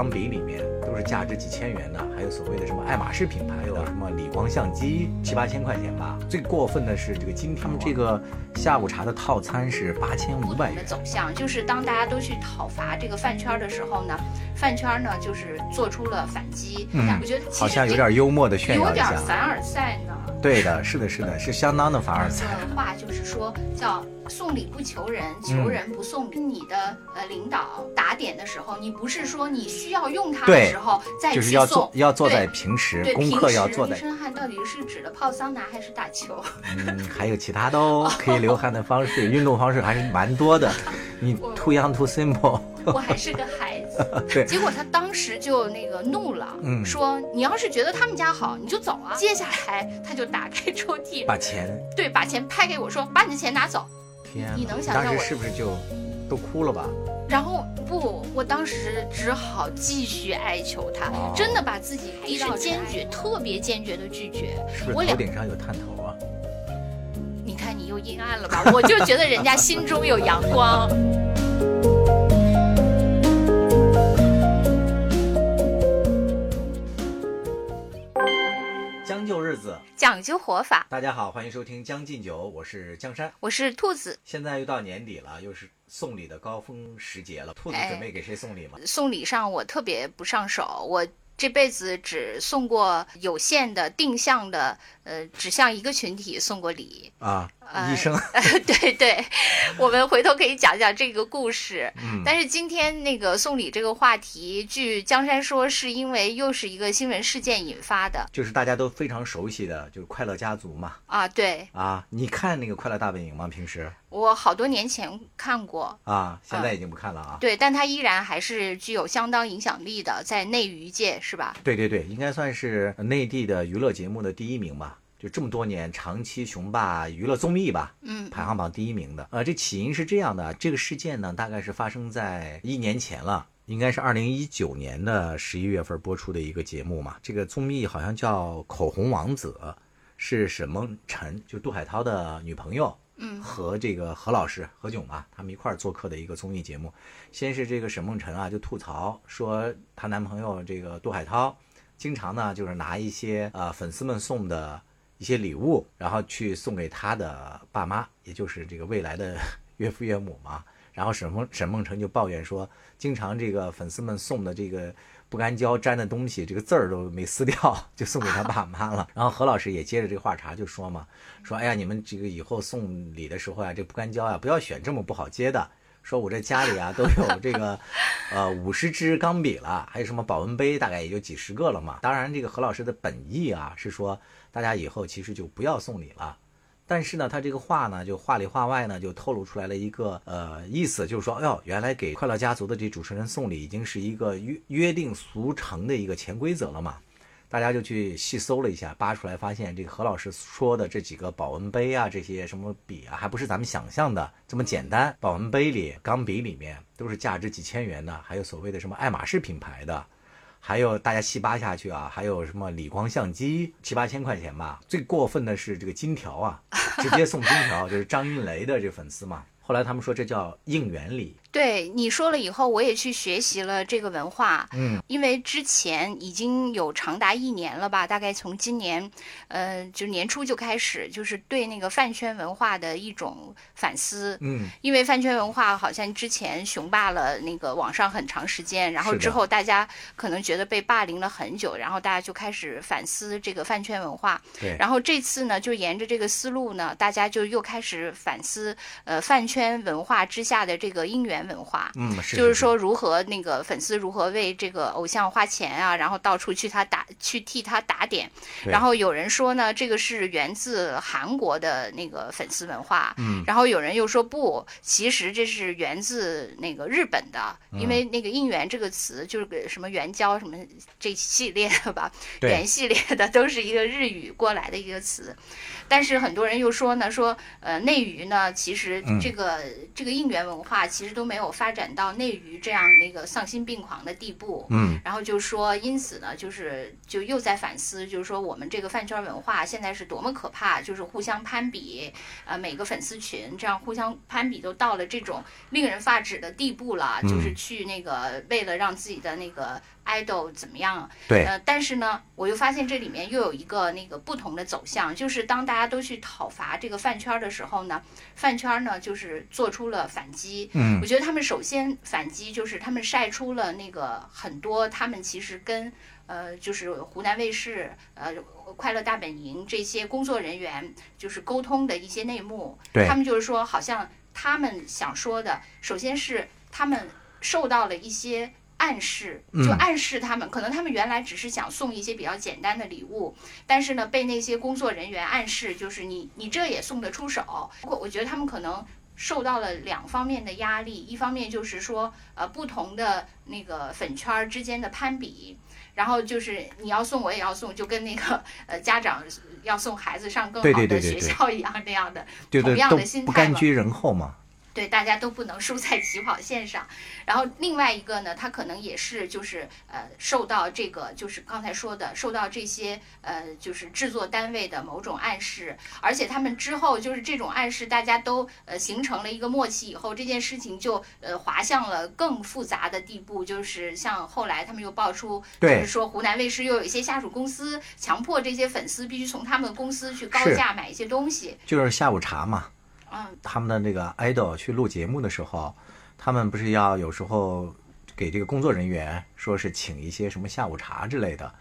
钢笔里面都是价值几千元的，还有所谓的什么爱马仕品牌的什么理光相机七八千块钱吧。最过分的是这个金条，他们这个下午茶的套餐是八千五百元。的走向就是当大家都去讨伐这个饭圈的时候呢，饭圈呢就是做出了反击。嗯，我觉得好像有点幽默的炫耀一下。有点凡尔赛呢。对的，是的，是的，是相当的凡尔 赛。话就是说叫。送礼不求人，求人不送礼。你的呃领导打点的时候，你不是说你需要用它的时候再去送，就是要做要做在平时，功课要做在。流汗到底是指的泡桑拿还是打球？嗯，还有其他的哦，可以流汗的方式，运动方式还是蛮多的。你 too young too simple。我还是个孩子。对。结果他当时就那个怒了，嗯，说你要是觉得他们家好，你就走啊。接下来他就打开抽屉，把钱对，把钱拍给我说，把你的钱拿走。你能想象我是不是就都哭了吧？然后不，我当时只好继续哀求他，真的把自己逼到坚决，特别坚决的拒绝。是不是头顶上有探头啊？你看你又阴暗了吧？我就觉得人家心中有阳光。日子讲究活法。大家好，欢迎收听《将进酒》，我是江山，我是兔子。现在又到年底了，又是送礼的高峰时节了。兔子准备给谁送礼吗？送礼上我特别不上手，我这辈子只送过有限的定向的。呃，只向一个群体送过礼啊，医生。对对，我们回头可以讲讲这个故事。嗯，但是今天那个送礼这个话题，据江山说，是因为又是一个新闻事件引发的，就是大家都非常熟悉的，就是快乐家族嘛。啊，对。啊，你看那个快乐大本营吗？平时？我好多年前看过。啊，现在已经不看了啊。对，但它依然还是具有相当影响力的，在内娱界是吧？对对对，应该算是内地的娱乐节目的第一名吧。就这么多年，长期雄霸娱乐综艺吧，嗯，排行榜第一名的。呃，这起因是这样的，这个事件呢，大概是发生在一年前了，应该是二零一九年的十一月份播出的一个节目嘛。这个综艺好像叫《口红王子》，是沈梦辰，就杜海涛的女朋友，嗯，和这个何老师何炅嘛，他们一块儿做客的一个综艺节目。先是这个沈梦辰啊，就吐槽说她男朋友这个杜海涛，经常呢就是拿一些呃粉丝们送的。一些礼物，然后去送给他的爸妈，也就是这个未来的 岳父岳母嘛。然后沈梦沈梦辰就抱怨说，经常这个粉丝们送的这个不干胶粘的东西，这个字儿都没撕掉，就送给他爸妈了。然后何老师也接着这话茬就说嘛，说哎呀，你们这个以后送礼的时候啊，这不干胶啊，不要选这么不好接的。说我这家里啊都有这个，呃五十支钢笔了，还有什么保温杯，大概也就几十个了嘛。当然，这个何老师的本意啊是说。大家以后其实就不要送礼了，但是呢，他这个话呢，就话里话外呢，就透露出来了一个呃意思，就是说，哎呦，原来给快乐家族的这主持人送礼已经是一个约约定俗成的一个潜规则了嘛。大家就去细搜了一下，扒出来发现，这个何老师说的这几个保温杯啊，这些什么笔啊，还不是咱们想象的这么简单。保温杯里、钢笔里面都是价值几千元的，还有所谓的什么爱马仕品牌的。还有大家细扒下去啊，还有什么理光相机七八千块钱吧。最过分的是这个金条啊，直接送金条，就是张云雷的这粉丝嘛。后来他们说这叫应援礼。对你说了以后，我也去学习了这个文化。嗯，因为之前已经有长达一年了吧，大概从今年，呃，就年初就开始，就是对那个饭圈文化的一种反思。嗯，因为饭圈文化好像之前雄霸了那个网上很长时间，然后之后大家可能觉得被霸凌了很久，然后大家就开始反思这个饭圈文化。对。然后这次呢，就沿着这个思路呢，大家就又开始反思，呃，饭圈文化之下的这个姻缘。文化，嗯，就是说如何那个粉丝如何为这个偶像花钱啊，然后到处去他打去替他打点，然后有人说呢，这个是源自韩国的那个粉丝文化，嗯，然后有人又说不，其实这是源自那个日本的，因为那个应援这个词就是个什么援交什么这系列的吧，原系列的都是一个日语过来的一个词。但是很多人又说呢，说呃内娱呢，其实这个。个这个应援文化其实都没有发展到内娱这样那个丧心病狂的地步。嗯，然后就说，因此呢，就是就又在反思，就是说我们这个饭圈文化现在是多么可怕，就是互相攀比，呃，每个粉丝群这样互相攀比都到了这种令人发指的地步了，就是去那个为了让自己的那个。Idol 怎么样？对，呃，但是呢，我又发现这里面又有一个那个不同的走向，就是当大家都去讨伐这个饭圈的时候呢，饭圈呢就是做出了反击。嗯，我觉得他们首先反击就是他们晒出了那个很多他们其实跟呃就是湖南卫视呃快乐大本营这些工作人员就是沟通的一些内幕。对，他们就是说，好像他们想说的，首先是他们受到了一些。暗示就暗示他们，可能他们原来只是想送一些比较简单的礼物，但是呢，被那些工作人员暗示，就是你你这也送得出手。不过我觉得他们可能受到了两方面的压力，一方面就是说，呃，不同的那个粉圈之间的攀比，然后就是你要送我也要送，就跟那个呃家长要送孩子上更好的学校一样那样的同样的心态不甘居人后嘛。对，大家都不能输在起跑线上。然后另外一个呢，他可能也是就是呃受到这个就是刚才说的受到这些呃就是制作单位的某种暗示，而且他们之后就是这种暗示，大家都呃形成了一个默契以后，这件事情就呃滑向了更复杂的地步，就是像后来他们又爆出，就是说湖南卫视又有一些下属公司强迫这些粉丝必须从他们公司去高价买一些东西，就是下午茶嘛。他们的那个 idol 去录节目的时候，他们不是要有时候给这个工作人员说是请一些什么下午茶之类的，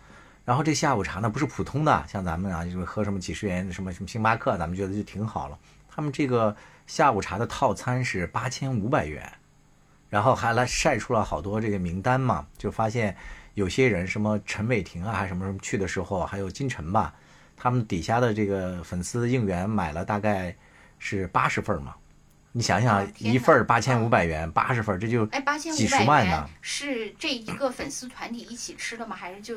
然后这下午茶呢不是普通的，像咱们啊就是喝什么几十元什么什么星巴克，咱们觉得就挺好了。他们这个下午茶的套餐是八千五百元，然后还来晒出了好多这个名单嘛，就发现有些人什么陈伟霆啊还什么什么去的时候，还有金晨吧，他们底下的这个粉丝应援买了大概。是八十份嘛？你想想，一份八千五百元，八十份，这就哎，八千几十万呢。是这一个粉丝团体一起吃的吗？还是就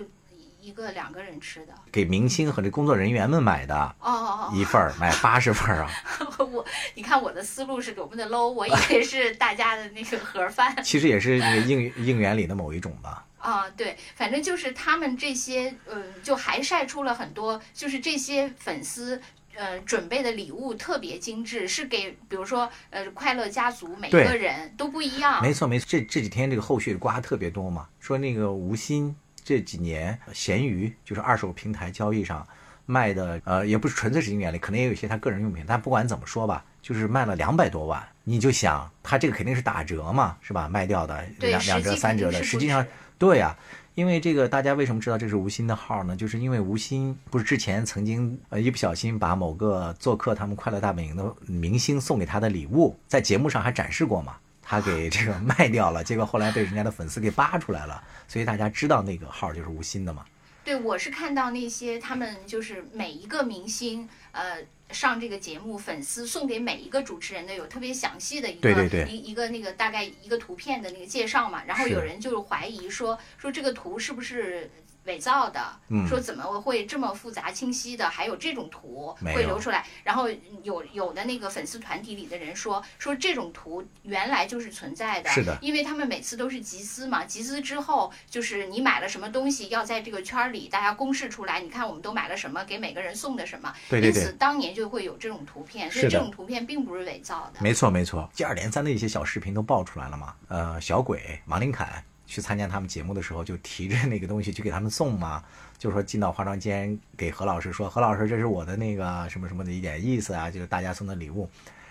一个两个人吃的？给明星和这工作人员们买的。哦哦哦，一份买八十份啊！我，你看我的思路是多么的 low，我以为是大家的那个盒饭。其实也是那个应应援里的某一种吧。啊，对，反正就是他们这些，嗯，就还晒出了很多，就是这些粉丝。呃，准备的礼物特别精致，是给比如说呃快乐家族每个人都不一样。没错没错，这这几天这个后续瓜特别多嘛，说那个吴昕这几年闲鱼就是二手平台交易上卖的，呃也不是纯粹是经典类，可能也有一些他个人用品，但不管怎么说吧，就是卖了两百多万。你就想他这个肯定是打折嘛，是吧？卖掉的两两折三折的，实际上对呀。因为这个，大家为什么知道这是吴昕的号呢？就是因为吴昕不是之前曾经呃一不小心把某个做客他们快乐大本营的明星送给他的礼物，在节目上还展示过嘛？他给这个 卖掉了，结果后来被人家的粉丝给扒出来了，所以大家知道那个号就是吴昕的嘛。对，我是看到那些他们就是每一个明星，呃，上这个节目，粉丝送给每一个主持人的有特别详细的一个一一个那个大概一个图片的那个介绍嘛，然后有人就是怀疑说说这个图是不是。伪造的，说怎么会这么复杂清晰的，还有这种图会流出来？然后有有的那个粉丝团体里的人说，说这种图原来就是存在的，是的，因为他们每次都是集资嘛，集资之后就是你买了什么东西，要在这个圈里大家公示出来，你看我们都买了什么，给每个人送的什么，对对对，因此当年就会有这种图片，所以这种图片并不是伪造的，没错没错，接二连三的一些小视频都爆出来了嘛，呃，小鬼马林凯。去参加他们节目的时候，就提着那个东西去给他们送嘛，就说进到化妆间给何老师说：“何老师，这是我的那个什么什么的一点意思啊，就是大家送的礼物。”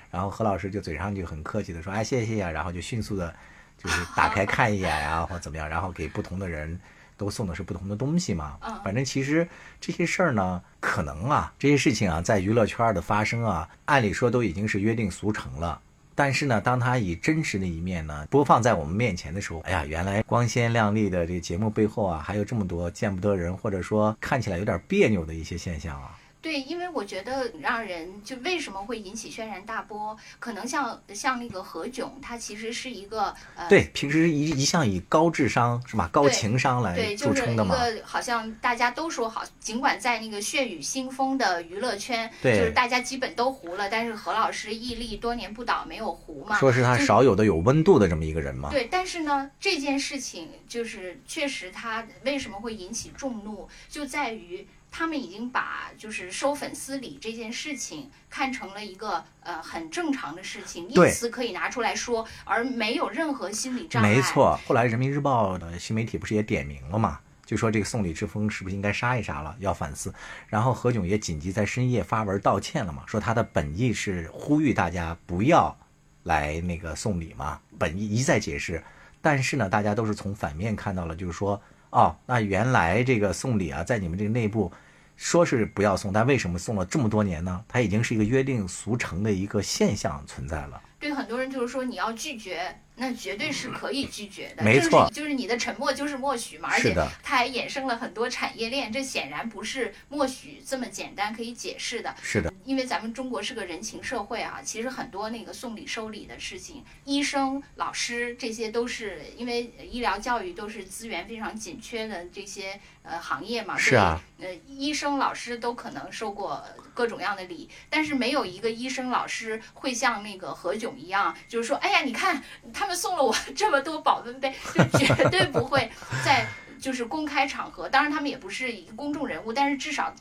然后何老师就嘴上就很客气的说：“哎，谢谢呀。”然后就迅速的，就是打开看一眼呀，或怎么样，然后给不同的人都送的是不同的东西嘛。反正其实这些事儿呢，可能啊，这些事情啊，在娱乐圈的发生啊，按理说都已经是约定俗成了。但是呢，当他以真实的一面呢播放在我们面前的时候，哎呀，原来光鲜亮丽的这个节目背后啊，还有这么多见不得人或者说看起来有点别扭的一些现象啊。对，因为我觉得让人就为什么会引起轩然大波，可能像像那个何炅，他其实是一个呃，对，平时一一向以高智商是吧，高情商来对，就是一著称的嘛。个好像大家都说好，尽管在那个血雨腥风的娱乐圈，对就是大家基本都糊了，但是何老师屹立多年不倒，没有糊嘛。说是他少有的有温度的这么一个人嘛。对，但是呢，这件事情就是确实他为什么会引起众怒，就在于他们已经把就是收粉丝礼这件事情看成了一个呃很正常的事情，对因此可以拿出来说，而没有任何心理障碍。没，错，后来人民日报的新媒体不是也点名了嘛？就说这个送礼之风是不是应该杀一杀了，要反思。然后何炅也紧急在深夜发文道歉了嘛，说他的本意是呼吁大家不要来那个送礼嘛，本意一再解释。但是呢，大家都是从反面看到了，就是说，哦，那原来这个送礼啊，在你们这个内部说是不要送，但为什么送了这么多年呢？它已经是一个约定俗成的一个现象存在了。对很多人就是说你要拒绝，那绝对是可以拒绝的。没错就是你的沉默就是默许嘛，而且是的它还衍生了很多产业链，这显然不是默许这么简单可以解释的。是的，因为咱们中国是个人情社会啊，其实很多那个送礼收礼的事情，医生、老师这些都是因为医疗教育都是资源非常紧缺的这些呃行业嘛，是啊，呃，医生、老师都可能收过各种样的礼，但是没有一个医生、老师会像那个何炅一样，就是说，哎呀，你看他们送了我这么多保温杯，就绝对不会在就是公开场合，当然他们也不是一个公众人物，但是至少。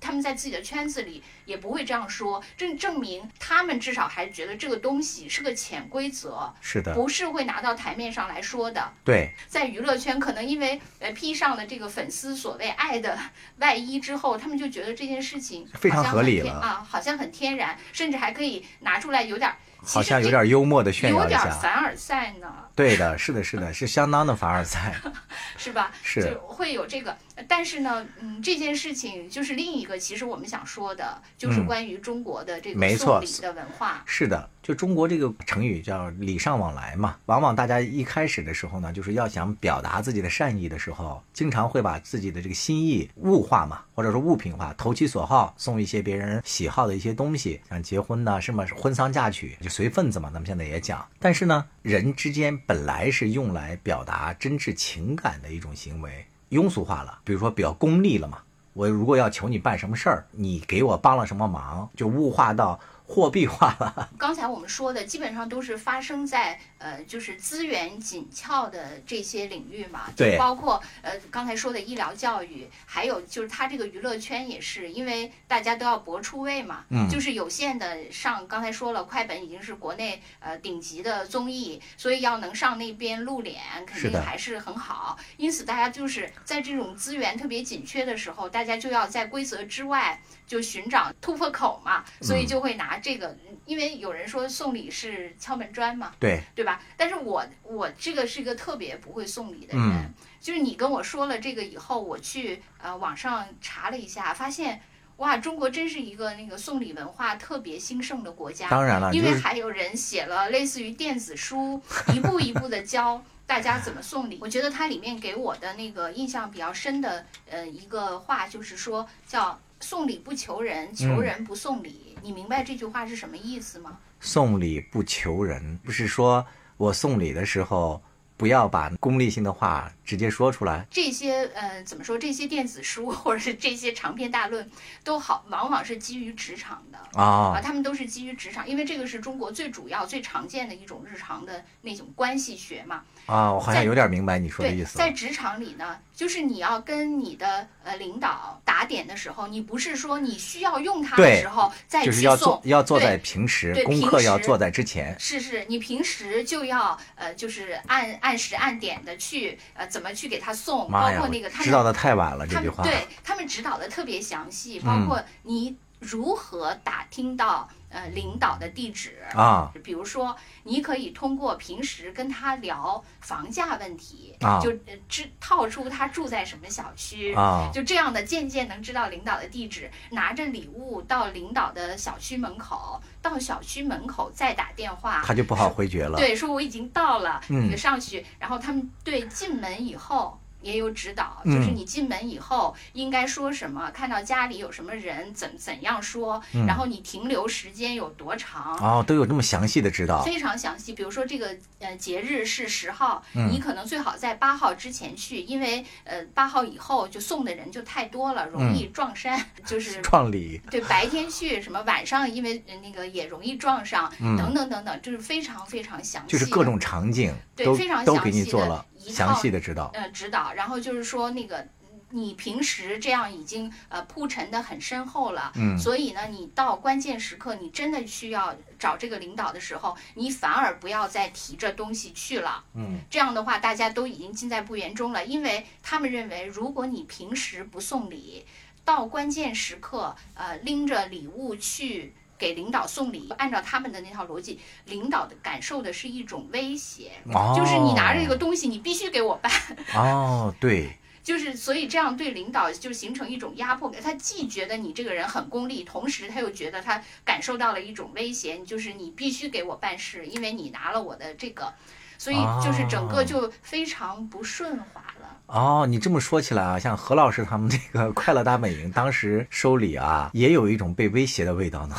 他们在自己的圈子里也不会这样说，证证明他们至少还觉得这个东西是个潜规则，是的，不是会拿到台面上来说的。对，在娱乐圈，可能因为呃披上了这个粉丝所谓爱的外衣之后，他们就觉得这件事情非常好像合理了很啊，好像很天然，甚至还可以拿出来有点儿，好像有点幽默的炫耀一下。凡尔赛呢，对的，是的，是的，是相当的凡尔赛。是吧？是就会有这个，但是呢，嗯，这件事情就是另一个，其实我们想说的，就是嗯关于中国的这没错个送礼的文化。是的，就中国这个成语叫礼尚往来嘛。往往大家一开始的时候呢，就是要想表达自己的善意的时候，经常会把自己的这个心意物化嘛，或者说物品化，投其所好，送一些别人喜好的一些东西，像结婚呐、什么婚丧嫁娶，随份子嘛。咱们现在也讲，但是呢，人之间本来是用来表达真挚情感的一种行为，庸俗化了，比如说比较功利了嘛。我如果要求你办什么事儿，你给我帮了什么忙，就物化到货币化了。刚才我们说的基本上都是发生在呃，就是资源紧俏的这些领域嘛，就对包括呃刚才说的医疗教育，还有就是它这个娱乐圈也是，因为大家都要搏出位嘛，嗯就是有限的上，刚才说了，快本已经是国内呃顶级的综艺，所以要能上那边露脸，肯定还是很好。因此，大家就是在这种资源特别紧缺的时候，大家就要在规则之外就寻找突破口嘛，所以嗯就会拿这个，因为有人说送礼是敲门砖嘛，对，对吧？但是我我这个是一个特别不会送礼的人，嗯就是你跟我说了这个以后，我去呃网上查了一下，发现。哇，中国真是一个那个送礼文化特别兴盛的国家。当然了，因为还有人写了类似于电子书，一步一步的教大家怎么送礼。我觉得它里面给我的那个印象比较深的呃一个话，就是说叫送礼不求人，求嗯人不送礼。你明白这句话是什么意思吗？送礼不求人，不是说我送礼的时候不要把功利性的话直接说出来。这些呃怎么说？这些电子书或者是这些长篇大论，都好往往是基于职场的。啊，啊，他们都是基于职场，因为这个是中国最主要、最常见的一种日常的那种关系学嘛。啊，我好像有点明白你说的意，思了。在职场里呢，就是你要跟你的呃领导打点的时候，你不是说你需要用它的时候再就是要做，要做对在平时对，功课要做在之前。是是，你平时就要呃，就是按按时按点的去呃，怎么去给他送，包括那个，他知道们的太晚了，这句话。他对他们指导的特别详细，包嗯括你如何打听到呃领导的地址。啊，比如说，你可以通过平时跟他聊房价问题，啊。就呃知套出他住在什么小区，啊，就这样的渐渐能知道领导的地址，拿着礼物到领导的小区门口，到小区门口再打电话，他就不好回绝了。对，说我已经到了，嗯。那个上去，然后他们对进门以后也有指导，嗯。就是你进门以后应该说什么，看到家里有什么人怎怎样说，然后你停留时间有多长，哦，都有这么详细的指导。非常详细。比如说这个呃节日是十号，嗯。你可能最好在八号之前去，因为呃八号以后就送的人就太多了，容嗯易撞衫，就是 撞礼，对，白天去什么晚上，因为呃那个也容易撞上，等等等等，就是非常非常详细就是各种场景都对非常都给你详细的做了一套详细的指导。呃指导，然后就是说那个。你平时这样已经呃铺陈的很深厚了，嗯所以呢，你到关键时刻，你真的需要找这个领导的时候，你反而不要再提着东西去了，嗯，这样的话，大家都已经尽在不言中了，因为他们认为，如果你平时不送礼，到关键时刻，呃，拎着礼物去给领导送礼，按照他们的那套逻辑，领导的感受的是一种威胁，哦，就是你拿着这个东西，你必须给我办，哦，对，就是所以这样对领导就形成一种压迫感。他既觉得你这个人很功利，同时他又觉得他感受到了一种威胁，就是你必须给我办事，因为你拿了我的这个，所以就是整个就非常不顺滑了。哦，你这么说起来啊，像何老师他们这个快乐大本营当时收礼啊，也有一种被威胁的味道呢。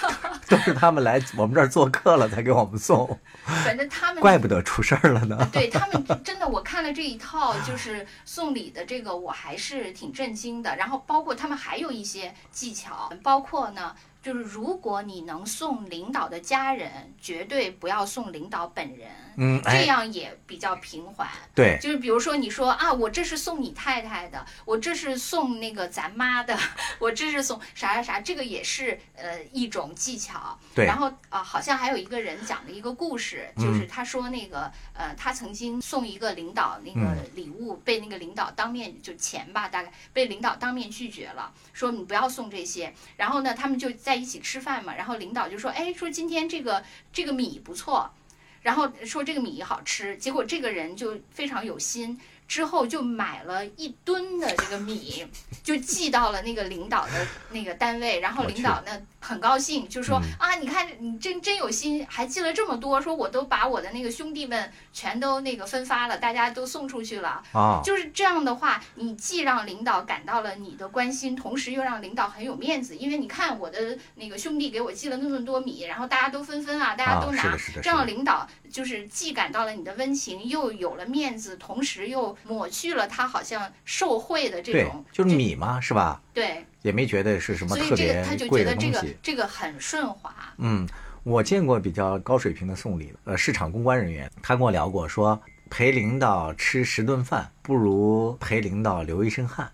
都是他们来我们这儿做客了才给我们送，反正他们怪不得出事儿了呢。对他们真的，我看了这一套就是送礼的这个，我还是挺震惊的。然后包括他们还有一些技巧，包括呢，就是如果你能送领导的家人，绝对不要送领导本人，嗯，这哎，样也比较平缓。对，就是比如说你说啊，我这是送你太太的，我这是送那个咱妈的，我这是送啥啥啥，这个也是呃一种技巧。对然后啊、好像还有一个人讲了一个故事，嗯就是他说那个呃，他曾经送一个领导那个嗯礼物，被那个领导当面就钱吧，大概被领导当面拒绝了，说你不要送这些。然后呢，他们就在在一起吃饭嘛，然后领导就说，哎，说今天这个这个米不错。然后说这个米好吃，结果这个人就非常有心，之后就买了一吨的这个米，就寄到了那个领导的那个单位，然后领导呢很高兴，就说、嗯啊，你看你真真有心，还寄了这么多，说我都把我的那个兄弟们全都那个分发了，大家都送出去了。啊，就是这样的话，你既让领导感到了你的关心，同时又让领导很有面子，因为你看我的那个兄弟给我寄了那么多米，然后大家都分分啊，大家都拿，这样领导就是既感到了你的温情，又有了面子，同时又抹去了他好像受贿的这种，，就是米嘛，是吧？对，也没觉得是什么所以特别这个他就贵觉得这个。这个很顺滑。嗯，我见过比较高水平的送礼的，呃，市场公关人员，他跟我聊过，说陪领导吃十顿饭，不如陪领导流一身汗。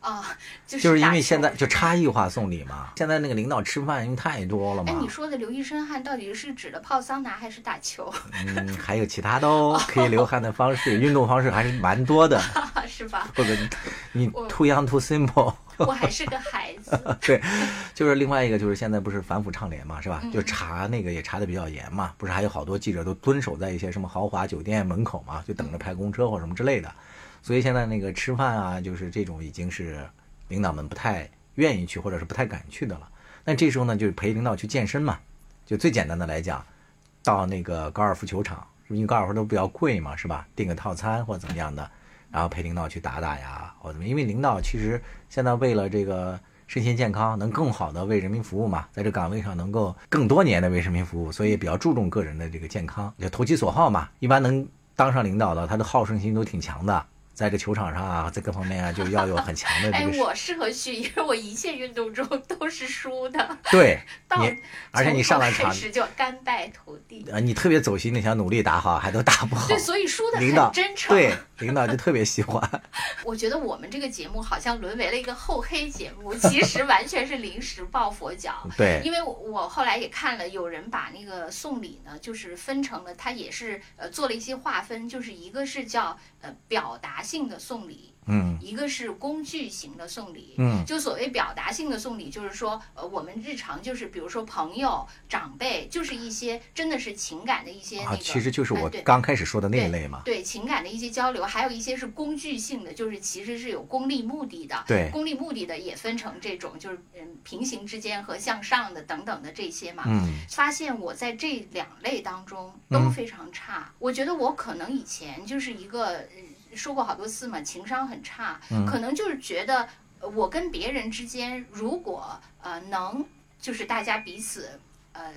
啊，就是就是因为现在就差异化送礼嘛，现在那个领导吃饭因为太多了嘛哎，嘛你，说的流一身汗到底是指的泡桑拿还是打球，嗯，还有其他的哦，可以流汗的方式，运动方式还是蛮多的，是吧？或者你 too young too simple。我还是个孩子。对，就是另外一个就是现在不是反腐倡廉嘛，是吧？嗯就查那个也查的比较严嘛，不是还有好多记者都蹲守在一些什么豪华酒店门口嘛，就等着派公车或什么之类的。所以现在那个吃饭啊，就是这种已经是领导们不太愿意去或者是不太敢去的了。那这时候呢，就是陪领导去健身嘛，就最简单的来讲，到那个高尔夫球场，因为高尔夫都比较贵嘛，是吧？订个套餐或者怎么样的，然后陪领导去打打呀，或者怎么，因为领导其实现在为了这个身心健康，能更好的为人民服务嘛，在这岗位上能够更多年的为人民服务，所以比较注重个人的这个健康，就投其所好嘛。一般能当上领导的，他的好胜心都挺强的，在这球场上啊，在各方面啊，就要有很强的哎这，个我适合去，因为我一切运动中都是输的，对 到你，而且你上了场从头开，始就甘拜土地。啊，你特别走心，你想努力打好，还都打不好对，。所以输的很真诚。对，领导就特别喜欢。我觉得我们这个节目好像沦为了一个厚黑节目，其实完全是临时抱佛脚。对，因为我我后来也看了，有人把那个送礼呢，就是分成了，他也是呃做了一些划分，就是一个是叫呃表达性的送礼，嗯一个是工具型的送礼。嗯就所谓表达性的送礼，就是说，呃，我们日常就是比如说朋友、长辈，就是一些真的是情感的一些那啊，个，其实就是我刚开始说的那一类嘛。对情感的一些交流，还有一些是工具性的，就是其实是有功利目的的。对功利目的的也分成这种，就是嗯平行之间和向上的等等的这些嘛。嗯发现我在这两类当中都嗯非常差。我觉得我可能以前就是一个呃说过好多次嘛，情商很差，嗯可能就是觉得呃我跟别人之间如果呃能就是大家彼此呃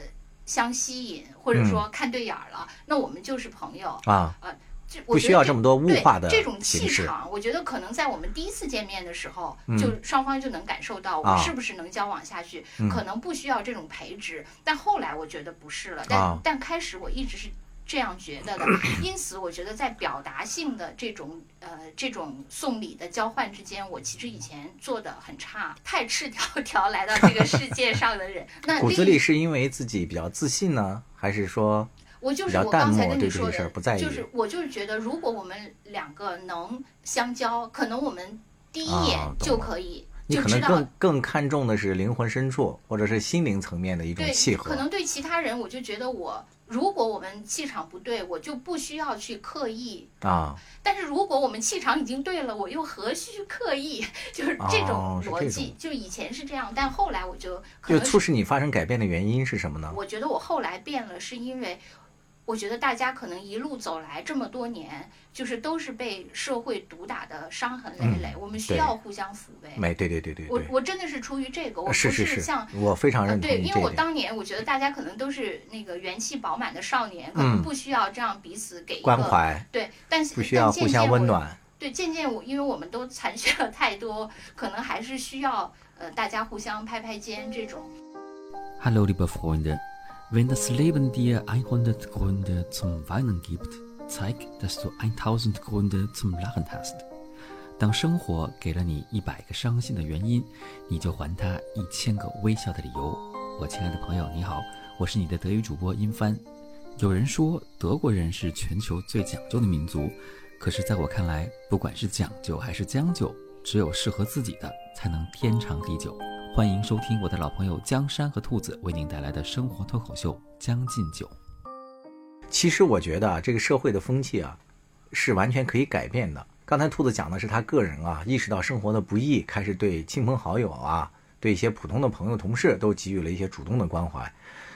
相吸引，或者嗯说看对眼儿了，那我们就是朋友。啊，呃这不需要这么多物对化的这种气场，我觉得可能在我们第一次见面的时候，嗯就双方就能感受到我啊们是不是能交往下去，嗯可能不需要这种培植。但后来我觉得不是了，但、啊但开始我一直是。这样觉得的，因此我觉得在表达性的这种呃这种送礼的交换之间，我其实以前做的很差，太赤条条来到这个世界上的人，那骨子里是因为自己比较自信呢，还是说我就是我刚才跟你说的事儿不在，意？就是我就是觉得，如果我们两个能相交，可能我们第一啊眼就可以、你可能更更看重的是灵魂深处或者是心灵层面的一种契，合可能对其他人，我就觉得我如果我们气场不对，我就不需要去刻意。啊？但是如果我们气场已经对了，我又何须刻意？就是这种逻辑，种就以前是这样，但后来我就可就能促使你发生改变的原因是什么呢？我觉得我后来变了，是因为我觉得大家可能一路走来这么多年，就是都是被社会毒打的伤痕累累，我们需要互相抚慰。没，对对对对我对，我真的是出于这个，我不是是像。我非常呃，认同对，因为我。当年我觉得大家可能都是那个元气饱满的少年，可嗯能不需要这样彼此给一个关怀对，但是不需要互相温。暖。对，渐渐我因为我们都残缺了太多，可能还是需要呃大家互相拍拍肩这种。Hallo liebe Freunde, wenn das Leben dir 100 Gründe zum Weinen gibt, zeig, dass du 1000 Gründe zum Lachen hast. 当生活给了你一百个伤心的原因，你就还他一千个微笑的理由。我亲爱的朋友，你好，我是你的德语主播殷帆。有人说德国人是全球最讲究的民族，可是在我看来，不管是讲究还是将就，只有适合自己的才能天长地久。欢迎收听我的老朋友江山和兔子为您带来的生活脱口秀《将进酒》。其实我觉得啊，这个社会的风气啊，是完全可以改变的。刚才兔子讲的是他个人啊，意识到生活的不易，开始对亲朋好友啊，对一些普通的朋友、同事都给予了一些主动的关怀。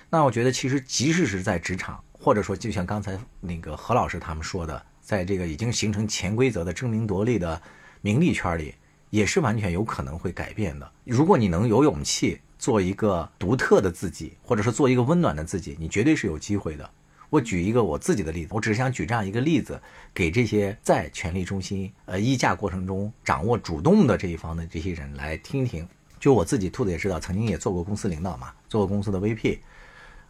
那我觉得，其实即使是在职场，或者说就像刚才那个何老师他们说的，在这个已经形成潜规则的争名夺利的名利圈里，也是完全有可能会改变的。如果你能有勇气做一个独特的自己，或者说做一个温暖的自己，你绝对是有机会的。我举一个我自己的例子，我只是想举这样一个例子，给这些在权力中心、呃议价过程中掌握主动的这一方的这些人来听听。就我自己，兔子也知道，曾经也做过公司领导嘛，做过公司的 VP。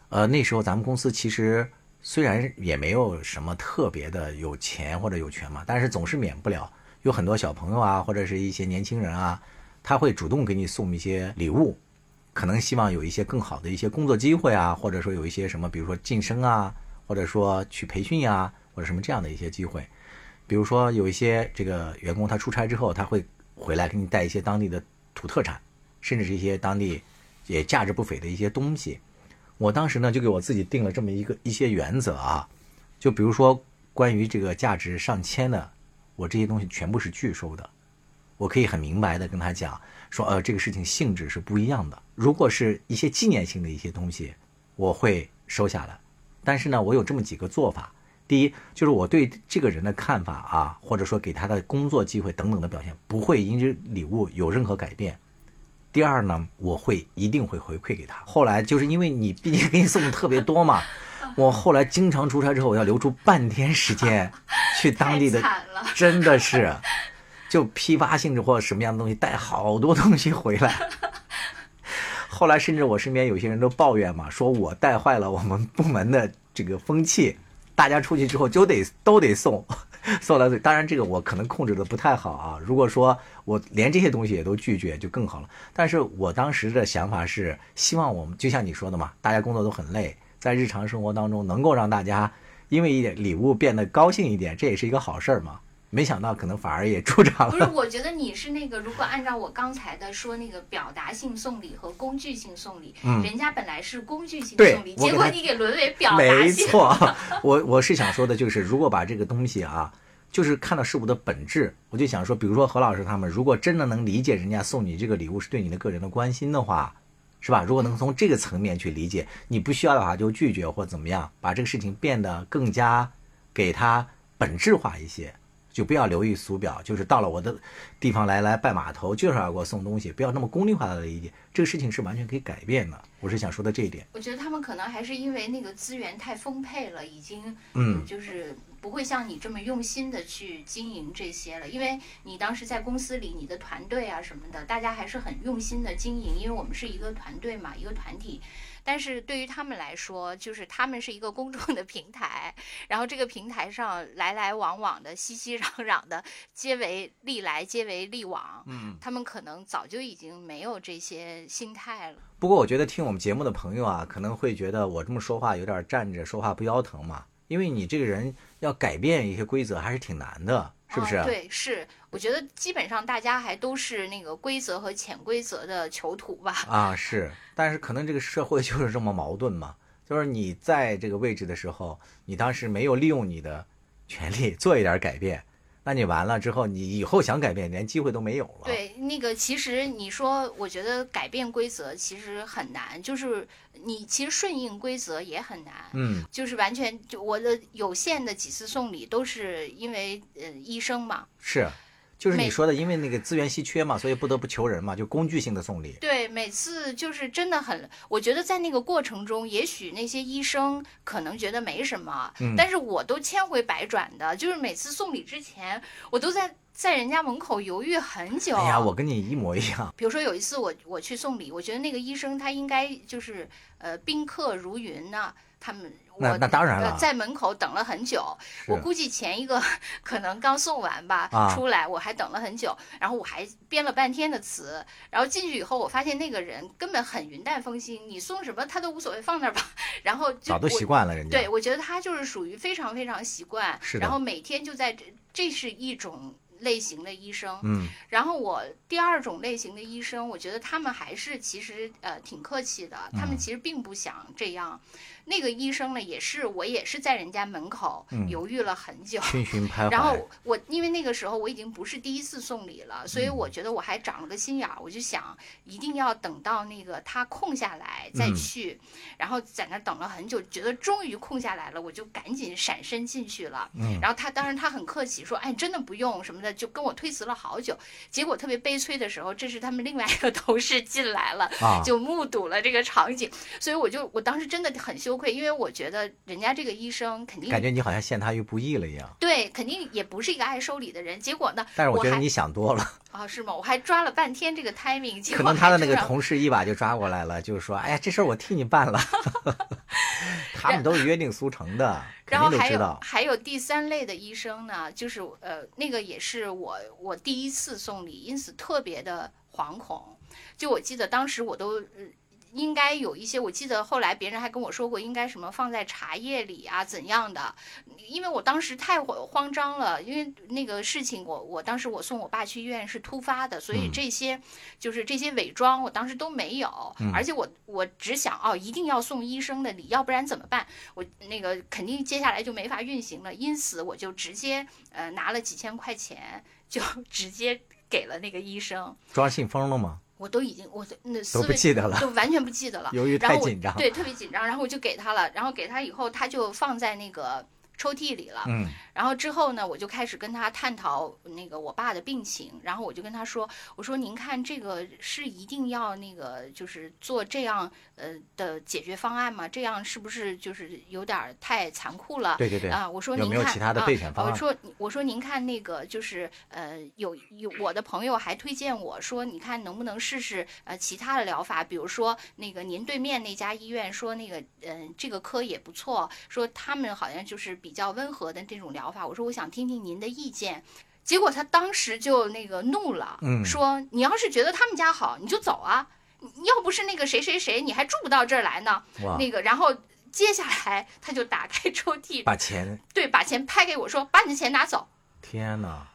呃，那时候咱们公司其实虽然也没有什么特别的有钱或者有权嘛，但是总是免不了有很多小朋友啊，或者是一些年轻人啊，他会主动给你送一些礼物，可能希望有一些更好的一些工作机会啊，或者说有一些什么，比如说晋升啊，或者说去培训呀、或者什么这样的一些机会。比如说有一些这个员工他出差之后，他会回来给你带一些当地的土特产，甚至是一些当地也价值不菲的一些东西。我当时呢就给我自己定了这么一个一些原则啊，就比如说关于这个价值上千的，我这些东西全部是拒收的。我可以很明白的跟他讲说，呃，这个事情性质是不一样的。如果是一些纪念性的一些东西，我会收下来。但是呢，我有这么几个做法。第一，就是我对这个人的看法啊，或者说给他的工作机会等等的表现，不会因为礼物有任何改变。第二呢，我会一定会回馈给他。后来就是因为你毕竟给你送的特别多嘛，我后来经常出差之后，我要留出半天时间 去当地的真的是，就批发性质或者什么样的东西带好多东西回来。后来甚至我身边有些人都抱怨嘛，说我带坏了我们部门的这个风气，大家出去之后就得都得送，送到嘴。当然这个我可能控制的不太好啊。如果说我连这些东西也都拒绝，就更好了。但是我当时的想法是，希望我们就像你说的嘛，大家工作都很累，在日常生活当中能够让大家因为一点礼物变得高兴一点，这也是一个好事儿嘛。没想到可能反而也助长了不是，我觉得你是那个，如果按照我刚才的说那个表达性送礼和工具性送礼，嗯人家本来是工具性送礼，结果你给沦为表达没。错，我我是想说的，就是如果把这个东西啊，就是看到事物的本质，我就想说，比如说何老师他们，如果真的能理解人家送你这个礼物是对你的个人的关心的话，是吧？如果能从这个层面去理解，你不需要的话就拒绝或怎么样，把这个事情变得更加给它本质化一些，就不要流于俗表，就是到了我的地方来来拜码头，就是要给我送东西，不要那么功利化的理解，这个事情是完全可以改变的。我是想说的这一点。我觉得他们可能还是因为那个资源太丰沛了，已经嗯就是不会像你这么用心的去经营这些了。因为你当时在公司里，你的团队啊什么的，大家还是很用心的经营，因为我们是一个团队嘛，一个团体。但是对于他们来说，就是他们是一个公众的平台，然后这个平台上来来往往的、熙熙攘攘的，皆为利来，皆为利往。嗯，他们可能早就已经没有这些心态了。不过我觉得听我们节目的朋友啊，可能会觉得我这么说话有点站着说话不腰疼嘛，因为你这个人要改变一些规则还是挺难的，是不是？嗯、对，是。我觉得基本上大家还都是那个规则和潜规则的囚徒吧。啊，是。但是可能这个社会就是这么矛盾嘛，就是你在这个位置的时候，你当时没有利用你的权利 做一点改变。那你完了之后，你以后想改变，连机会都没有了。对，那个其实你说，我觉得改变规则其实很难，就是你其实顺应规则也很难。嗯，就是完全就我的有限的几次送礼都是因为呃医生嘛。是。就是你说的，因为那个资源稀缺嘛，所以不得不求人嘛，就工具性的送礼。对，每次就是真的很，我觉得在那个过程中，也许那些医生可能觉得没什么，嗯、但是我都千回百转的，就是每次送礼之前，我都在在人家门口犹豫很久。哎呀，我跟你一模一样。比如说有一次我我去送礼，我觉得那个医生他应该就是呃宾客如云呢、他们那我那当然了呃在门口等了很久，我估计前一个 可能刚送完吧，啊出来我还等了很久，然后我还编了半天的词，然后进去以后，我发现那个人根本很云淡风轻，你送什么他都无所谓，放那儿吧。然后就早都我习惯了人家。对，我觉得他就是属于非常非常习惯，然后每天就在这，这是一种类型的医生。嗯然后我第二种类型的医生，我觉得他们还是其实呃挺客气的，他们嗯其实并不想这样。那个医生呢，也是我也是在人家门口嗯犹豫了很久。然后我因为那个时候我已经不是第一次送礼了，所以嗯我觉得我还长了个心眼儿，我就想一定要等到那个他空下来再嗯去，然后在那儿等了很久，觉得终于空下来了，我就赶紧闪身进去了。嗯然后他当然他很客气，说哎真的不用什么的，就跟我推辞了好久。结果特别悲催的时候，这是他们另外一个同事进来了，啊，就目睹了这个场景，所以我就我当时真的很羞愧，因为我觉得人家这个医生肯定感觉你好像陷他于不义了一样。对，肯定也不是一个爱收礼的人。结果呢，但是我觉得你想多了，啊是吗？我还抓了半天这个 timing，结可能他的那个同事一把就抓过来了，就是说，哎呀，这事儿我替你办了。他们都是约定俗成的，肯然后还有定都知道。还有第三类的医生呢，就是呃那个也是我我第一次送礼，因此特别的惶恐。就我记得当时我都。呃应该有一些，我记得后来别人还跟我说过，应该什么放在茶叶里啊，怎样的？因为我当时太慌慌张了，因为那个事情我，我当时我送我爸去医院是突发的，所以嗯这些、就是这些伪装，我当时都没有，嗯而且我我只想哦，一定要送医生的礼，要不然怎么办？我那个肯定接下来就没法运行了，因此我就直接呃拿了几千块钱，就 直接给了那个医生。抓信封了吗？我都已经，我的那思都不维记得了，都完全不记得了。由于然后我太紧张。对，特别紧张，然后我就给他了，然后给他以后，他就放在那个抽屉里了。嗯然后之后呢，我就开始跟他探讨那个我爸的病情，然后我就跟他说，我说您看这个是一定要那个就是做这样呃的解决方案吗？这样是不是就是有点儿太残酷了？对对对，啊，我说您看没有其他的啊我说我说您看那个就是呃有有我的朋友还推荐我说，你看能不能试试呃其他的疗法，比如说那个您对面那家医院说那个嗯、呃、这个科也不错，说他们好像就是比较温和的这种疗法。我说我想听听您的意见。结果他当时就那个怒了，嗯说你要是觉得他们家好，你就走啊！要不是那个谁谁谁，你还住不到这儿来呢。那个，然后接下来他就打开抽屉，把钱，对，把钱拍给我说，把你的钱拿走。天哪！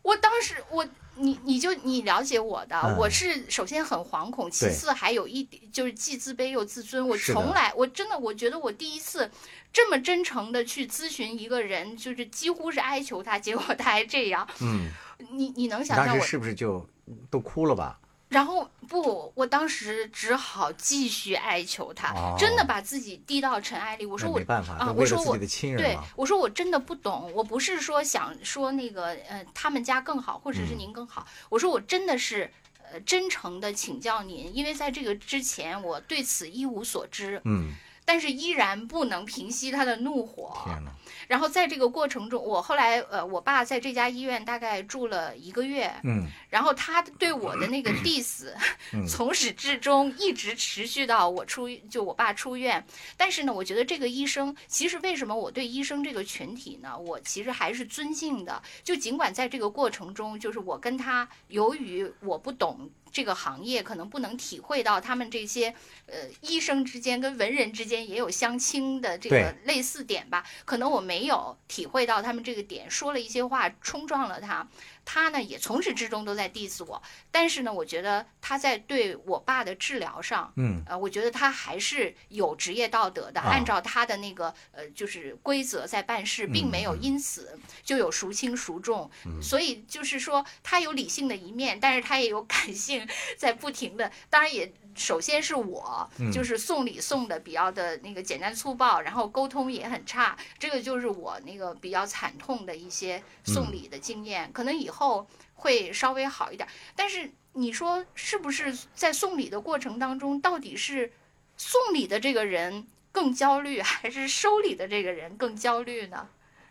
我当时我你你就你了解我的，嗯我是首先很惶恐，其次还有一点就是既自卑又自尊。我从来我真的我觉得我第一次这么真诚的去咨询一个人，就是几乎是哀求他，结果他还这样。嗯，你你能想象我当时是不是就都哭了吧？然后不，我当时只好继续哀求他，哦真的把自己低到尘埃里。我说我没办法，啊，我说我的亲人对。，我说我真的不懂，我不是说想说那个呃他们家更好，或者是嗯您更好，我说我真的是呃真诚的请教您，因为在这个之前我对此一无所知，嗯，但是依然不能平息他的怒火。天哪，然后在这个过程中，我后来呃，我爸在这家医院大概住了一个月，嗯然后他对我的那个 diss，嗯从始至终一直持续到我出就我爸出院。但是呢，我觉得这个医生，其实为什么我对医生这个群体呢，我其实还是尊敬的。就尽管在这个过程中，就是我跟他，由于我不懂。这个行业可能不能体会到他们这些，呃，医生之间跟文人之间也有相亲的这个类似点吧？可能我没有体会到他们这个点，说了一些话冲撞了他。他呢也从始至终都在 diss 我，但是呢，我觉得他在对我爸的治疗上，嗯呃，我觉得他还是有职业道德的，啊按照他的那个呃就是规则在办事，并没有嗯因此就有孰轻孰重。所以就是说，他有理性的一面，但是他也有感性在不停的，当然也。首先是我，嗯就是送礼送的比较的那个简单粗暴，然后沟通也很差，这个就是我那个比较惨痛的一些送礼的经验，可能以后会稍微好一点。但是你说是不是在送礼的过程当中，到底是送礼的这个人更焦虑，还是收礼的这个人更焦虑呢？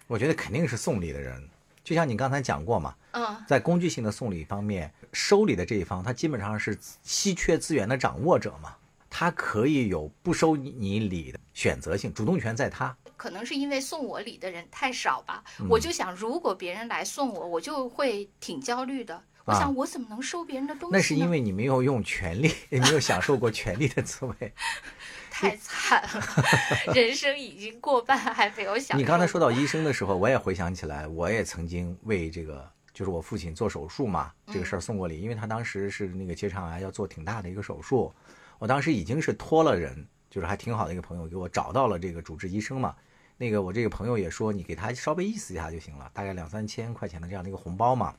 我觉得肯定是送礼的人，就像你刚才讲过嘛，嗯，在工具性的送礼方面，收礼的这一方，他基本上是稀缺资源的掌握者嘛，他可以有不收你礼的选择性，主动权在他。可能是因为送我礼的人太少吧，嗯我就想，如果别人来送我，我就会挺焦虑的。我啊想，我怎么能收别人的东西呢？那是因为你没有用权力，也没有享受过权力的滋味。太惨了，人生已经过半，还没有享受。你刚才说到医生的时候，我也回想起来，我也曾经为这个就是我父亲做手术嘛，这个事儿送过礼，因为他当时是那个结肠癌要做挺大的一个手术，我当时已经是托了人，就是还挺好的一个朋友给我找到了这个主治医生嘛。那个我这个朋友也说，你给他稍微意思一下就行了，大概两三千块钱的这样的一个红包嘛。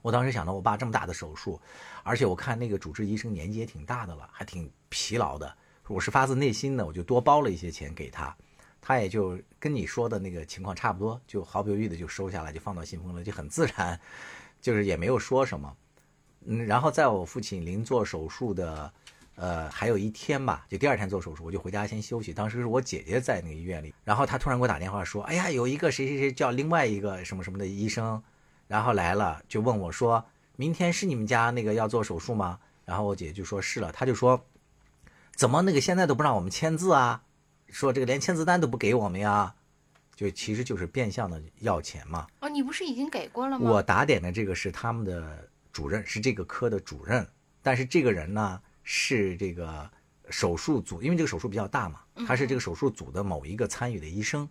我当时想到我爸这么大的手术，而且我看那个主治医生年纪也挺大的了，还挺疲劳的，我是发自内心的，我就多包了一些钱给他。他也就跟你说的那个情况差不多，就毫不犹豫的就收下来，就放到信封了，就很自然，就是也没有说什么。嗯，然后在我父亲临做手术的，呃，还有一天吧，就第二天做手术，我就回家先休息。当时是我姐姐在那个医院里，然后她突然给我打电话说：“哎呀，有一个谁谁谁叫另外一个什么什么的医生，然后来了，就问我说，明天是你们家那个要做手术吗？”然后我姐姐就说是了，她就说：“怎么那个现在都不让我们签字啊？说这个连签字单都不给我们呀？”就其实就是变相的要钱嘛。哦，你不是已经给过了吗？我打点的这个是他们的主任，是这个科的主任，但是这个人呢是这个手术组，因为这个手术比较大嘛，他是这个手术组的某一个参与的医生。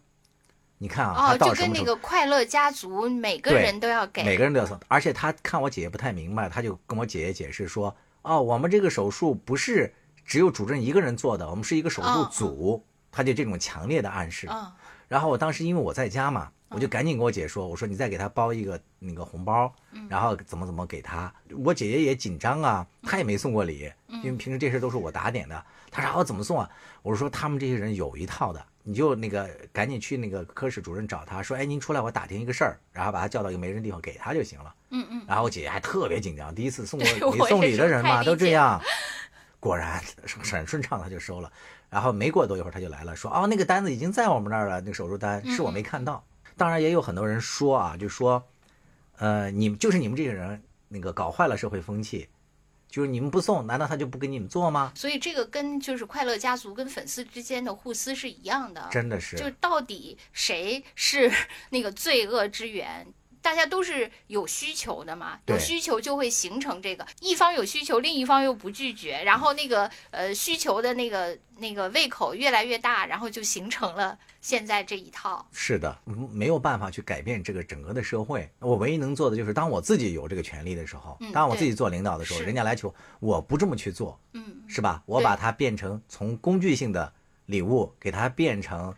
你看啊，哦，就跟那？个快乐家族，每个人都要给，每个人都要送，而且他看我姐姐不太明白，他就跟我姐姐解释说：“哦，我们这个手术不是只有主任一个人做的，我们是一个手术嗯组。他就这种强烈的暗示。嗯然后我当时因为我在家嘛，我就赶紧跟我姐说：“我说你再给他包一个那个红包，嗯然后怎么怎么给他。”我姐姐也紧张啊，她也没送过礼，因为平时这事都是我打点的。她说：“哦，怎么送啊？”我说：“他们这些人有一套的，你就那个赶紧去那个科室主任找他说：‘哎，您出来，我打听一个事儿。’然后把他叫到一个没人地方给他就行了。”嗯嗯，然后我姐姐还特别紧张，第一次送过礼 送礼的人嘛，都这样。果然很顺畅，他就收了。然后没过多一会儿，他就来了，说：“哦，那个单子已经在我们那儿了，那个手术单是我没看到。当然也有很多人说啊，就说，呃，你们就是你们这些人那个搞坏了社会风气，就是你们不送，难道他就不给你们做吗？所以这个跟就是快乐家族跟粉丝之间的互撕是一样的，真的是，就到底谁是那个罪恶之源？大家都是有需求的嘛，有需求就会形成这个，一方有需求，另一方又不拒绝，然后那个呃需求的那个那个胃口越来越大，然后就形成了现在这一套。是的，嗯没有办法去改变这个整个的社会。我唯一能做的就是，当我自己有这个权利的时候，嗯当我自己做领导的时候，人家来求我不这么去做，嗯，是吧？我把它变成从工具性的礼物，给它变成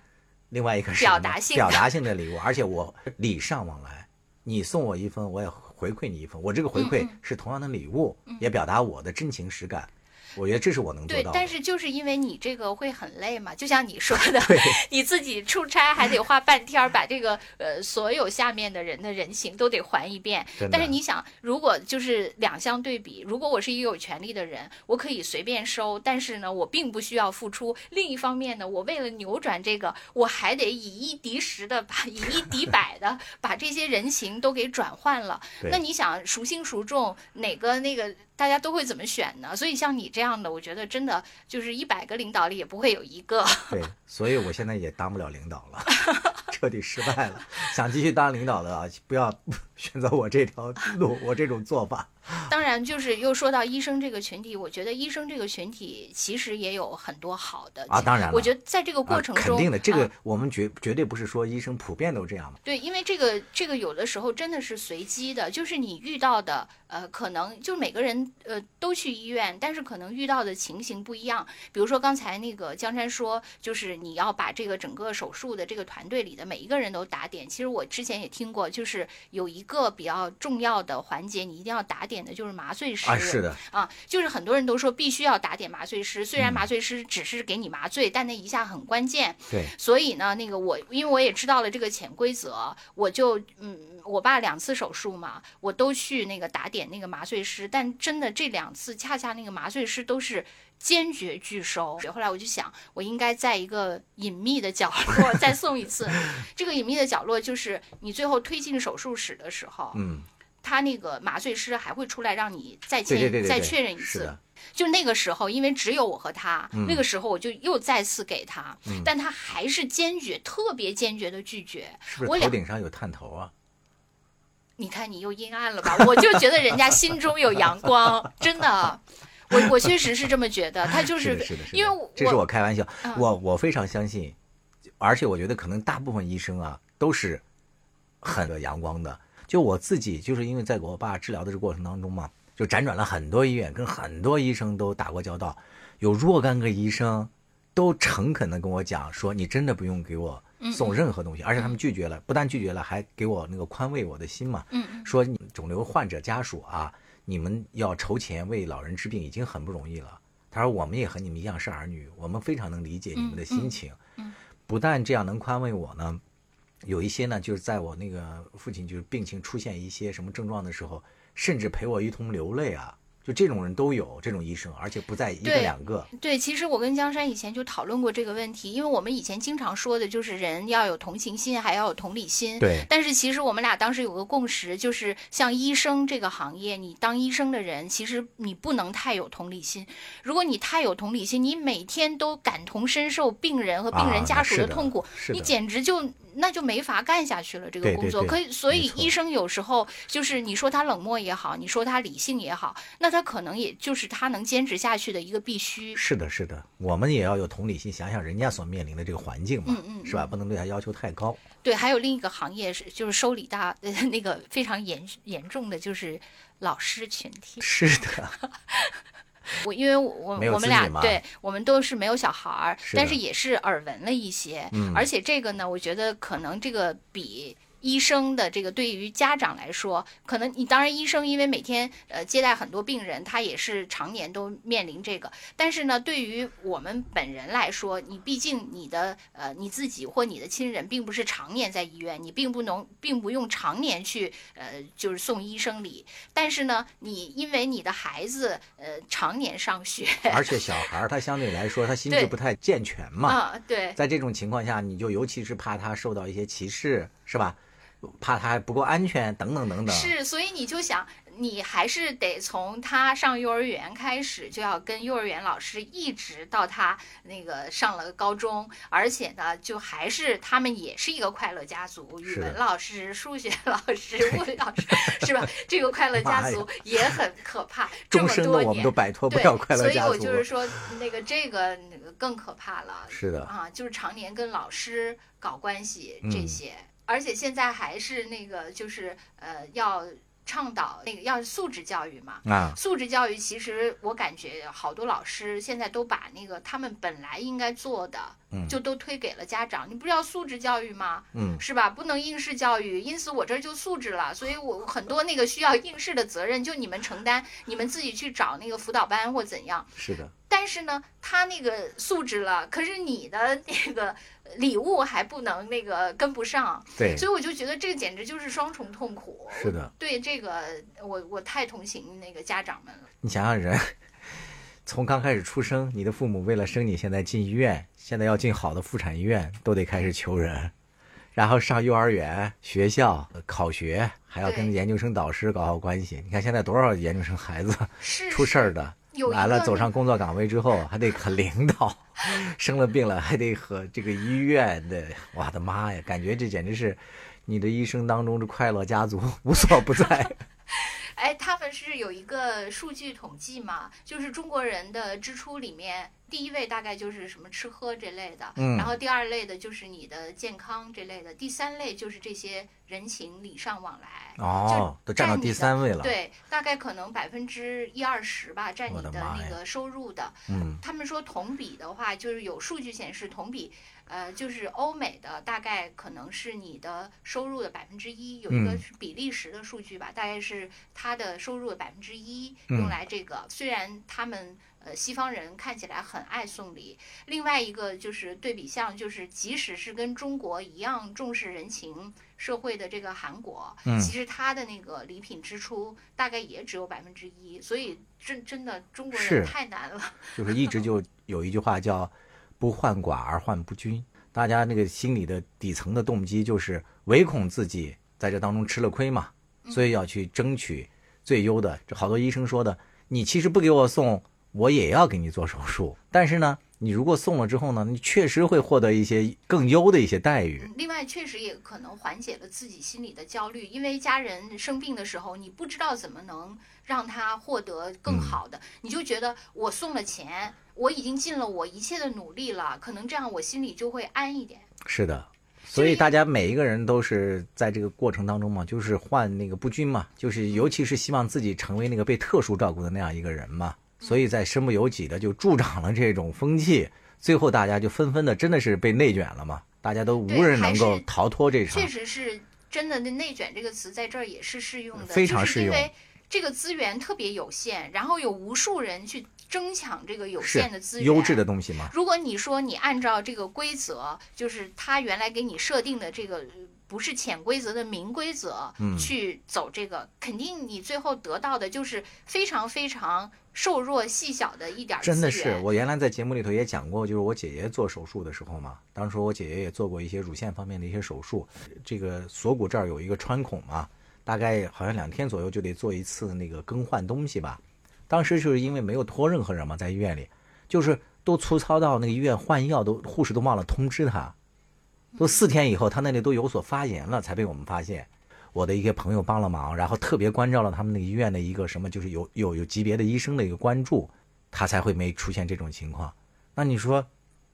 另外一个表达性表达性的礼物，而且我礼尚往来，你送我一份，我也回回馈你一份，我这个回馈是同样的礼物，也表达我的真情实感。我觉得这是我能做对到，的。但是就是因为你这个会很累嘛，就像你说的，你自己出差还得花半天儿把这个呃所有下面的人的人情都得还一遍。但是你想，如果就是两相对比，如果我是一个有权利的人，我可以随便收，但是呢，我并不需要付出。另一方面呢，我为了扭转这个，我还得以一敌十的把以一敌百的把这些人情都给转换了。那你想孰轻孰重，哪个那个大家都会怎么选呢？所以像你这样的，我觉得真的就是一百个领导里也不会有一个。对，所以我现在也当不了领导了，彻底失败了。想继续当领导的啊，不要 选择我这条路，我这种做法。当然，就是又说到医生这个群体，我觉得医生这个群体其实也有很多好的啊当然了我觉得在这个过程中，啊、肯定的，这啊个我们绝绝对不是说医生普遍都这样嘛。对，因为这个这个有的时候真的是随机的，就是你遇到的，呃，可能就每个人呃都去医院，但是可能遇到的情形不一样。比如说刚才那个江山说，就是你要把这个整个手术的这个团队里的每一个人都打点。其实我之前也听过，就是有一个比较重要的环节，你一定要打点的就是麻醉师。啊，是的，啊，就是很多人都说必须要打点麻醉师，虽然嗯麻醉师只是给你麻醉，但那一下很关键。对，所以呢，那个我因为我也知道了这个潜规则，我就嗯，我爸两次手术嘛，我都去那个打点那个麻醉师，但真的这两次恰恰那个麻醉师都是。坚决拒收。后来我就想，我应该在一个隐秘的角落 再送一次。这个隐秘的角落就是你最后推进手术室的时候，嗯，他那个麻醉师还会出来让你再签再确认一次。就那个时候，因为只有我和他，嗯那个时候我就又再次给他，嗯但他还是坚决、特别坚决的拒绝。是不是头顶上有探头啊？你看你又阴暗了吧？我就觉得人家心中有阳光，真的，我我确实是这么觉得。他就是。因为我这是我开玩笑，嗯我我非常相信，而且我觉得可能大部分医生啊都是很阳光的。就我自己，就是因为在我爸治疗的这过程当中嘛，就辗转了很多医院，跟很多医生都打过交道，有若干个医生都诚恳的跟我讲说，你真的不用给我送任何东西，而且他们拒绝了，不但拒绝了，还给我那个宽慰我的心嘛，说你肿瘤患者家属啊，你们要筹钱为老人治病已经很不容易了。他说我们也和你们一样是儿女，我们非常能理解你们的心情。不但这样能宽慰我呢，有一些呢就是在我那个父亲就是病情出现一些什么症状的时候，甚至陪我一同流泪啊。就这种人都有，这种医生，而且不在一个两个。对，其实我跟江山以前就讨论过这个问题，因为我们以前经常说的就是人要有同情心，还要有同理心。对，但是其实我们俩当时有个共识，就是像医生这个行业，你当医生的人，其实你不能太有同理心。如果你太有同理心，你每天都感同身受病人和病啊人家属的痛苦，你简直就那就没法干下去了。这个工作，可以，所以医生有时候就是你说他冷漠也好，你说他理性也好，那他可能也就是他能坚持下去的一个必须。是的，是的，我们也要有同理心，想想人家所面临的这个环境嘛，嗯嗯是吧？不能对他要求太高。对，还有另一个行业是就是收礼大呃 那个非常严严重的就是老师群体。是的，我因为我我们俩对我们都是没有小孩儿，但是也是耳闻了一些，嗯。而且这个呢，我觉得可能这个比。医生的这个对于家长来说，可能你当然医生因为每天呃接待很多病人，他也是常年都面临这个。但是呢，对于我们本人来说，你毕竟你的呃你自己或你的亲人并不是常年在医院，你并不能并不用常年去呃就是送医生礼。但是呢，你因为你的孩子呃常年上学，而且小孩儿他相对来说他心智不太健全嘛，啊，对，在这种情况下，你就尤其是怕他受到一些歧视，是吧？怕他不够安全，等等等等。是，所以你就想，你还是得从他上幼儿园开始，就要跟幼儿园老师一直到他那个上了高中，而且呢，就还是他们也是一个快乐家族，语文老师、数学老师、物理老师，是吧？这个快乐家族 也很可怕，这终么多年。生的我们都摆脱不对，了快乐所以。我就是说，那个这个那个更可怕了。是的啊，就是常年跟老师搞关系嗯这些，而且现在还是那个就是呃要倡导那个要素质教育嘛。啊，素质教育其实我感觉好多老师现在都把那个他们本来应该做的，嗯就都推给了家长。你不是要素质教育吗？嗯，是吧？不能应试教育，因此我这儿就素质了。所以我很多那个需要应试的责任就你们承担，你们自己去找那个辅导班或怎样。是的，但是呢，他那个素质了，可是你的那个礼物还不能那个跟不上，对，所以我就觉得这个简直就是双重痛苦。是的，对这个我我太同情那个家长们了。你想想人，从刚开始出生，你的父母为了生你，现在进医院，现在要进好的妇产医院，都得开始求人，然后上幼儿园、学校考学，还要跟研究生导师搞好关系。你看现在多少研究生孩子是出事儿的，完了走上工作岗位之后，还得和领导，生了病了还得和这个医院的，我的妈呀，感觉这简直是你的一生当中的快乐家族无所不在。哎，他们是有一个数据统计嘛，就是中国人的支出里面，第一位大概就是什么吃喝这类的，嗯然后第二类的就是你的健康这类的，第三类就是这些人情礼尚往来。哦，都占到第三位了。，对，大概可能百分之一二十吧，占你的那个收入的。嗯，他们说同比的话，就是有数据显示同比，呃，就是欧美的大概可能是你的收入的百分之一，有一个嗯是比利时的数据吧，大概是他的收入的百分之一嗯用来这个。虽然他们呃西方人看起来很爱送礼，另外一个就是对比项，就是即使是跟中国一样重视人情。社会的这个韩国，嗯其实它的那个礼品支出大概也只有百分之一，所以真真的中国人太难了。就是一直就有一句话叫“不患寡而患不均”，大家那个心里的底层的动机就是唯恐自己在这当中吃了亏嘛，所以要去争取最优的。这好多医生说的，你其实不给我送，我也要给你做手术。但是呢，你如果送了之后呢，你确实会获得一些更优的一些待遇。另外，确实也可能缓解了自己心里的焦虑，因为家人生病的时候，你不知道怎么能让他获得更好的，你就觉得我送了钱，我已经尽了我一切的努力了，可能这样我心里就会安一点。是的，所以大家每一个人都是在这个过程当中嘛，就是患那个不均嘛，就是尤其是希望自己成为那个被特殊照顾的那样一个人嘛，所以在身不由己的就助长了这种风气，最后大家就纷纷的真的是被内卷了嘛，大家都无人能够逃脱这场。确，实是真的，那内卷这个词在这儿也是适用的，非常适用。因为这个资源特别有限，然后有无数人去争抢这个有限的资源，优质的东西吗，如果你说你按照这个规则，就是他原来给你设定的这个呃不是潜规则的明规则，嗯去走这个，肯定你最后得到的就是非常非常瘦弱细小的一点儿。真的是，我原来在节目里头也讲过，就是我姐姐做手术的时候嘛，当时我姐姐也做过一些乳腺方面的一些手术，这个锁骨这儿有一个穿孔嘛，大概好像两天左右就得做一次那个更换东西吧。当时就是因为没有托任何人嘛，在医院里，就是都粗糙到那个医院换药都护士都忘了通知他，都四天以后他那里都有所发炎了，才被我们发现。我的一些朋友帮了忙，然后特别关照了他们那个医院的一个什么，就是有有有级别的医生的一个关注，他才会没出现这种情况。那你说，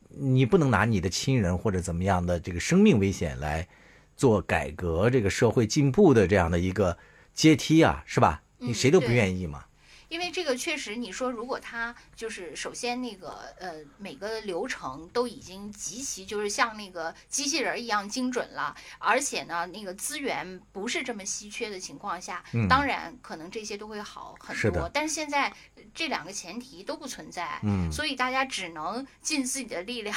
你不能拿你的亲人或者怎么样的这个生命危险来做改革这个社会进步的这样的一个阶梯啊，是吧？你嗯谁都不愿意嘛。因为这个确实，你说如果他就是首先那个呃每个流程都已经极其就是像那个机器人儿一样精准了，而且呢那个资源不是这么稀缺的情况下，嗯当然可能这些都会好很多。但是现在呃这两个前提都不存在，嗯所以大家只能尽自己的力量，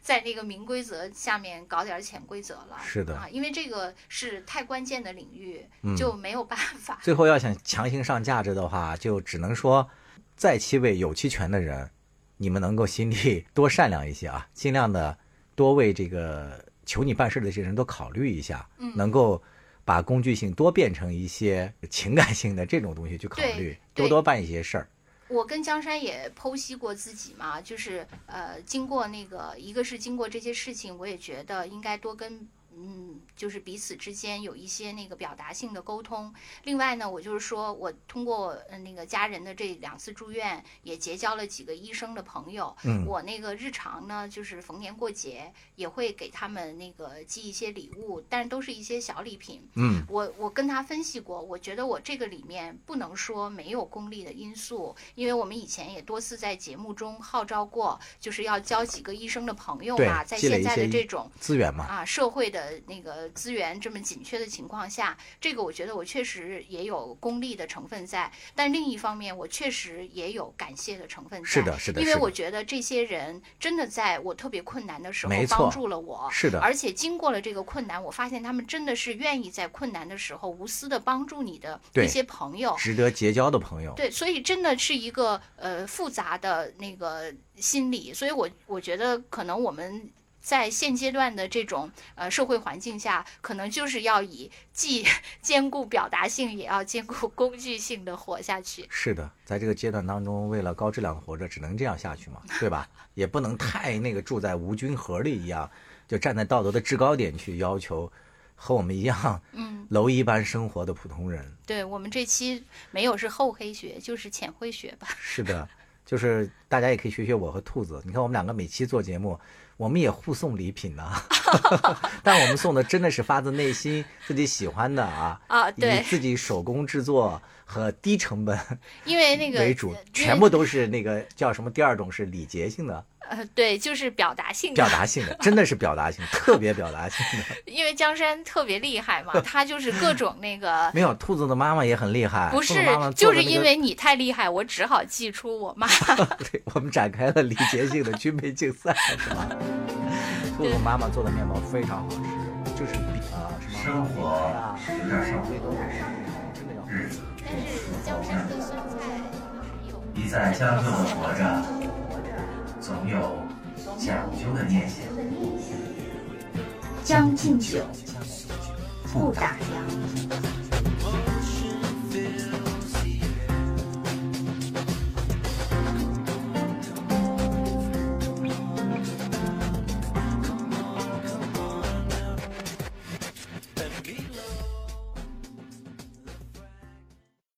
在那个明规则下面搞点儿潜规则了。是的啊，因为这个是太关键的领域，嗯就没有办法。最后要想强行上价值的话，就只能说，在其位有其权的人，你们能够心地 多善良一些啊，尽量的多为这个求你办事的这些人多考虑一下，嗯能够把工具性多变成一些情感性的这种东西去考虑，多多办一些事儿。我跟江山也剖析过自己嘛，就是呃，经过那个，一个是经过这些事情，我也觉得应该多跟嗯，就是彼此之间有一些那个表达性的沟通。另外呢，我就是说我通过呃那个家人的这两次住院，也结交了几个医生的朋友。嗯我那个日常呢，就是逢年过节也会给他们那个寄一些礼物，但是都是一些小礼品。嗯我我跟他分析过，我觉得我这个里面不能说没有功利的因素，因为我们以前也多次在节目中号召过，就是要交几个医生的朋友对嘛，在现在的这种资源嘛，啊社会的那个资源这么紧缺的情况下，这个我觉得我确实也有功利的成分在，但另一方面我确实也有感谢的成分在。是的是的因为我觉得这些人真的在我特别困难的时候帮助了我，是的而且经过了这个困难，我发现他们真的是愿意在困难的时候无私的帮助你的对一些朋友。值得结交的朋友。对，所以真的是一个呃复杂的那个心理，所以我我觉得可能我们在现阶段的这种呃社会环境下，可能就是要以既 兼顾表达性，也要兼顾工具性的活下去。是的，在这个阶段当中，为了高质量的活着，只能这样下去嘛，对吧？也不能太那个住在无菌盒里一样，就站在道德的制高点去要求和我们一样，嗯，蝼蚁般生活的普通人。对我们这期没有是厚黑学，就是浅灰学吧。是的，就是大家也可以学学我和兔子。你看我们两个每期做节目，我们也互送礼品呢，但我们送的真的是发自内心、自己喜欢的啊，啊对。自己手工制作和低成本 因为那个为主呃，全部都是那个叫什么？第二种是礼节性的、呃对，就是表达性的表达性的，真的是表达性，特别表达性的。因为江山特别厉害嘛，他就是各种那个。没有，兔子的妈妈也很厉害，不是就是因为你太厉害，我只好寄出我妈。对我们展开了礼节性的军备竞赛，是吧？兔子妈妈做的面包非常好吃，就是比啊什么生活啊，有点上这都是真的要。日子但是江山的酸菜还有。你在将就的活着，总有讲究的念想。将进酒，不打烊。